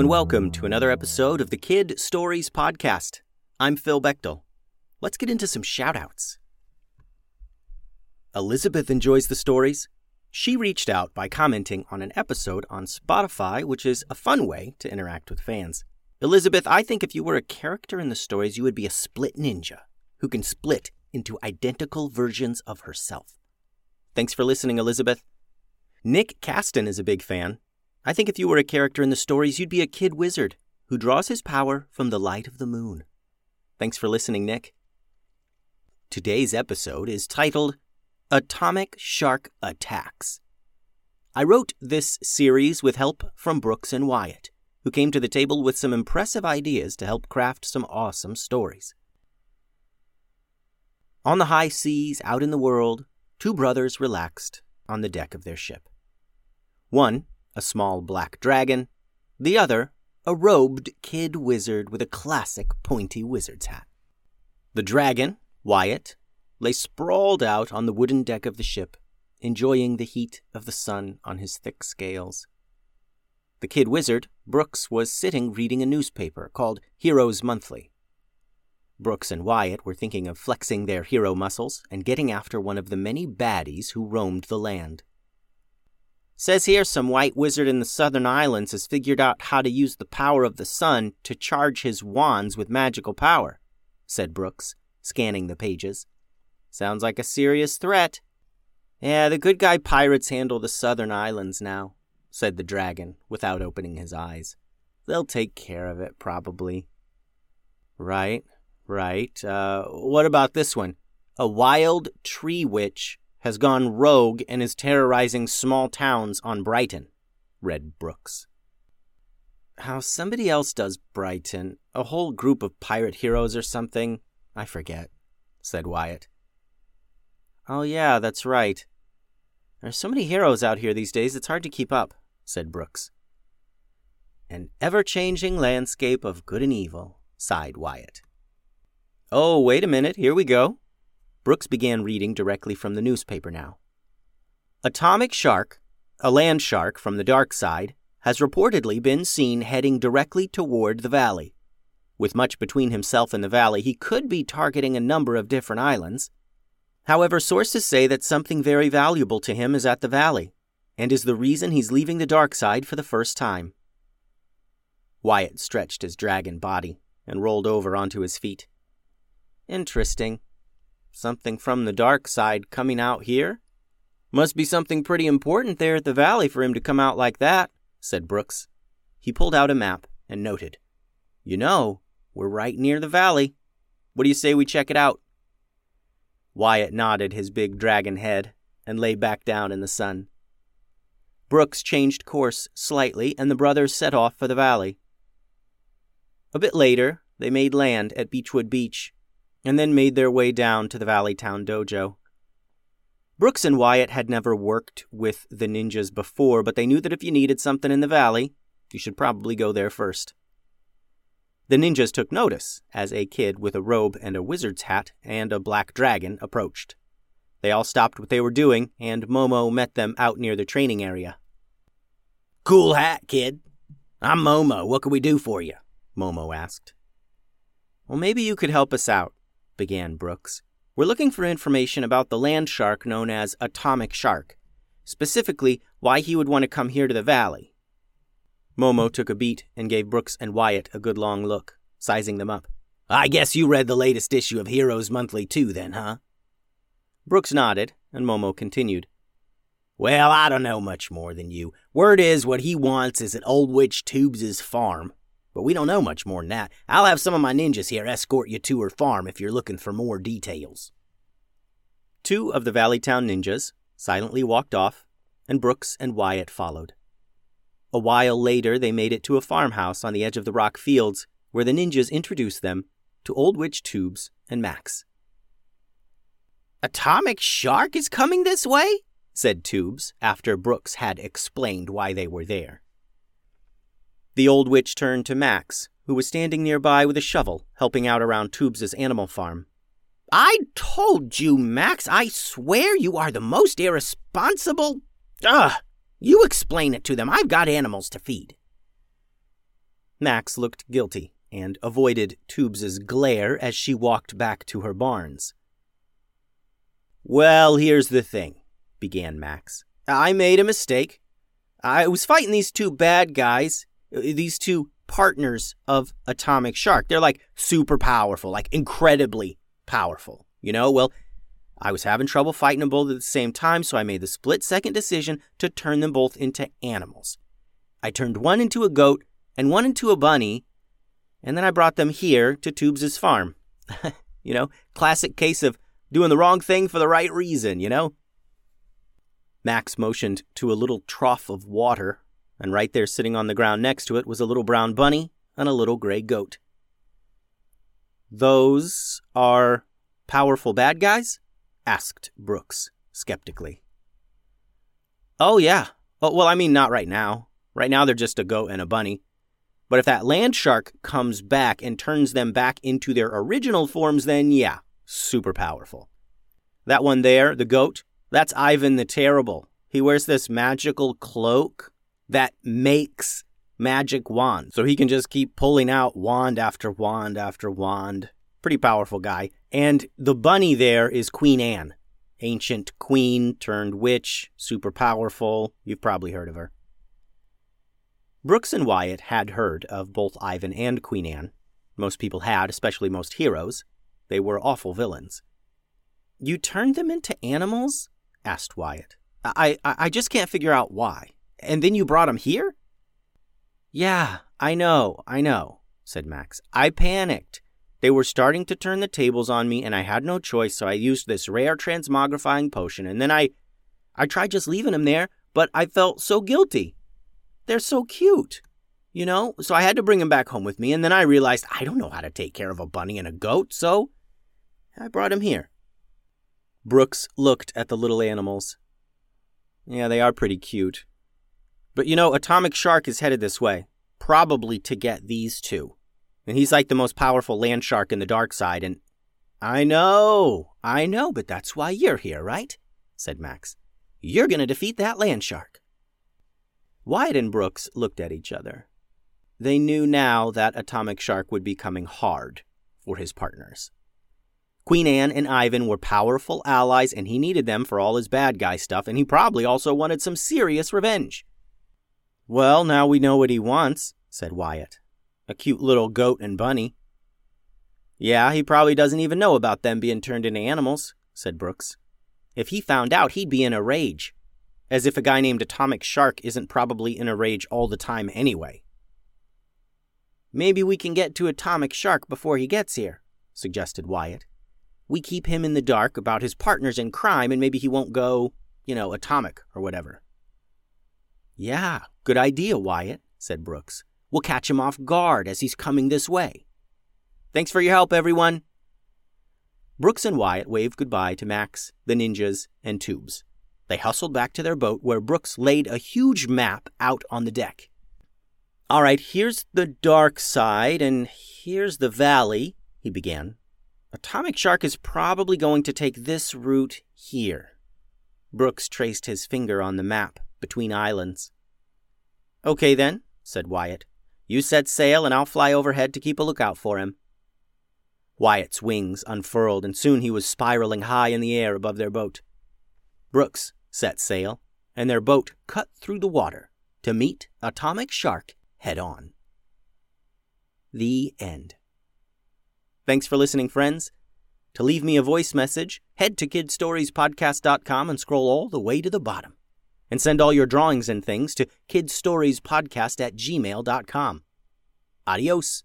and welcome to another episode of the Kid Stories Podcast. I'm Phil Bechtel. Let's get into some shoutouts. Elizabeth enjoys the stories. She reached out by commenting on an episode on Spotify, which is a fun way to interact with fans. Elizabeth, I think if you were a character in the stories, you would be a split ninja who can split into identical versions of herself. Thanks for listening, Elizabeth. Nick Caston is a big fan. I think if you were a character in the stories, you'd be a kid wizard who draws his power from the light of the moon. Thanks for listening, Nick. Today's episode is titled Atomic Shark Attacks. I wrote this series with help from Brooks and Wyatt, who came to the table with some impressive ideas to help craft some awesome stories. On the high seas, out in the world, two brothers relaxed on the deck of their ship. One, a small black dragon, the other, a robed kid wizard with a classic pointy wizard's hat. The dragon, Wyatt, lay sprawled out on the wooden deck of the ship, enjoying the heat of the sun on his thick scales. The kid wizard, Brooks, was sitting reading a newspaper called Heroes Monthly. Brooks and Wyatt were thinking of flexing their hero muscles and getting after one of the many baddies who roamed the land. Says here some white wizard in the southern islands has figured out how to use the power of the sun to charge his wands with magical power, said Brooks, scanning the pages. Sounds like a serious threat. Yeah, the good guy pirates handle the southern islands now, said the dragon, without opening his eyes. They'll take care of it, probably. Right, right. Uh, what about this one? A wild tree witch has gone rogue and is terrorizing small towns on Brighton, read Brooks. How somebody else does Brighton, a whole group of pirate heroes or something, I forget, said Wyatt. Oh, yeah, that's right. There's so many heroes out here these days, it's hard to keep up, said Brooks. An ever changing landscape of good and evil, sighed Wyatt. Oh, wait a minute, here we go. Brooks began reading directly from the newspaper now. Atomic Shark, a land shark from the dark side, has reportedly been seen heading directly toward the valley. With much between himself and the valley, he could be targeting a number of different islands. However, sources say that something very valuable to him is at the valley, and is the reason he's leaving the dark side for the first time. Wyatt stretched his dragon body and rolled over onto his feet. Interesting. Something from the dark side coming out here? Must be something pretty important there at the valley for him to come out like that, said Brooks. He pulled out a map and noted. You know, we're right near the valley. What do you say we check it out? Wyatt nodded his big dragon head and lay back down in the sun. Brooks changed course slightly, and the brothers set off for the valley. A bit later, they made land at Beechwood Beach and then made their way down to the Valley Town Dojo. Brooks and Wyatt had never worked with the ninjas before, but they knew that if you needed something in the valley, you should probably go there first. The ninjas took notice as a kid with a robe and a wizard's hat and a black dragon approached. They all stopped what they were doing, and Momo met them out near the training area. Cool hat, kid. I'm Momo. What can we do for you? Momo asked. Well, maybe you could help us out began Brooks. We're looking for information about the land shark known as Atomic Shark, specifically why he would want to come here to the valley. Momo took a beat and gave Brooks and Wyatt a good long look, sizing them up. I guess you read the latest issue of Heroes Monthly too, then, huh? Brooks nodded, and Momo continued. Well, I don't know much more than you. Word is what he wants is at Old Witch Tubes' farm. But we don't know much more than that. I'll have some of my ninjas here escort you to her farm if you're looking for more details. Two of the Valleytown ninjas silently walked off, and Brooks and Wyatt followed. A while later, they made it to a farmhouse on the edge of the rock fields, where the ninjas introduced them to Old Witch Tubes and Max. Atomic Shark is coming this way? said Tubes, after Brooks had explained why they were there. The old witch turned to Max, who was standing nearby with a shovel, helping out around Tubes' animal farm. I told you, Max, I swear you are the most irresponsible. Ugh! You explain it to them. I've got animals to feed. Max looked guilty and avoided Tubes's glare as she walked back to her barns. Well, here's the thing, began Max. I made a mistake. I was fighting these two bad guys, Uh, these two partners of Atomic Shark. They're like super powerful, like incredibly powerful. You know, well, I was having trouble fighting them both at the same time, so I made the split second decision to turn them both into animals. I turned one into a goat and one into a bunny, and then I brought them here to Tubes' farm. you know, classic case of doing the wrong thing for the right reason, you know? Max motioned to a little trough of water, and right there sitting on the ground next to it was a little brown bunny and a little gray goat. Those are powerful bad guys? asked Brooks skeptically. Oh, yeah. Oh, well, I mean, not right now. Right now, they're just a goat and a bunny. But if that land shark comes back and turns them back into their original forms, then yeah, super powerful. That one there, the goat, that's Ivan the Terrible. He wears this magical cloak that makes magic wands. So he can just keep pulling out wand after wand after wand. Pretty powerful guy. And the bunny there is Queen Anne, ancient queen turned witch, super powerful. You've probably heard of her. Brooks and Wyatt had heard of both Ivan and Queen Anne. Most people had, especially most heroes. They were awful villains. You turned them into animals? asked Wyatt. I, I, I just can't figure out why. And then you brought them here? Yeah, I know, I know, said Max. I panicked. They were starting to turn the tables on me, and I had no choice, so I used this rare transmogrifying potion, and then I. I tried just leaving them there, but I felt so guilty. They're so cute. You know? So I had to bring him back home with me, and then I realized I don't know how to take care of a bunny and a goat, so I brought him here. Brooks looked at the little animals. Yeah, they are pretty cute. But you know, Atomic Shark is headed this way, probably to get these two. And he's like the most powerful land shark in the dark side, and I know, I know, but that's why you're here, right? said Max. You're going to defeat that land shark. Wyatt and Brooks looked at each other. They knew now that Atomic Shark would be coming hard for his partners. Queen Anne and Ivan were powerful allies, and he needed them for all his bad guy stuff, and he probably also wanted some serious revenge. Well, now we know what he wants, said Wyatt. A cute little goat and bunny. Yeah, he probably doesn't even know about them being turned into animals, said Brooks. If he found out, he'd be in a rage. As if a guy named Atomic Shark isn't probably in a rage all the time anyway. Maybe we can get to Atomic Shark before he gets here, suggested Wyatt. We keep him in the dark about his partners in crime, and maybe he won't go, you know, atomic or whatever. Yeah, good idea, Wyatt, said Brooks. We'll catch him off guard as he's coming this way. Thanks for your help, everyone. Brooks and Wyatt waved goodbye to Max, the ninjas, and Tubes. They hustled back to their boat where Brooks laid a huge map out on the deck. All right, here's the dark side, and here's the valley, he began. Atomic Shark is probably going to take this route here. Brooks traced his finger on the map between islands. Okay, then, said Wyatt. You set sail, and I'll fly overhead to keep a lookout for him. Wyatt's wings unfurled, and soon he was spiraling high in the air above their boat. Brooks set sail, and their boat cut through the water to meet Atomic Shark head on. The end. Thanks for listening, friends. To leave me a voice message, head to kidstoriespodcast.com and scroll all the way to the bottom. And send all your drawings and things to kidstoriespodcast at gmail.com. Adios.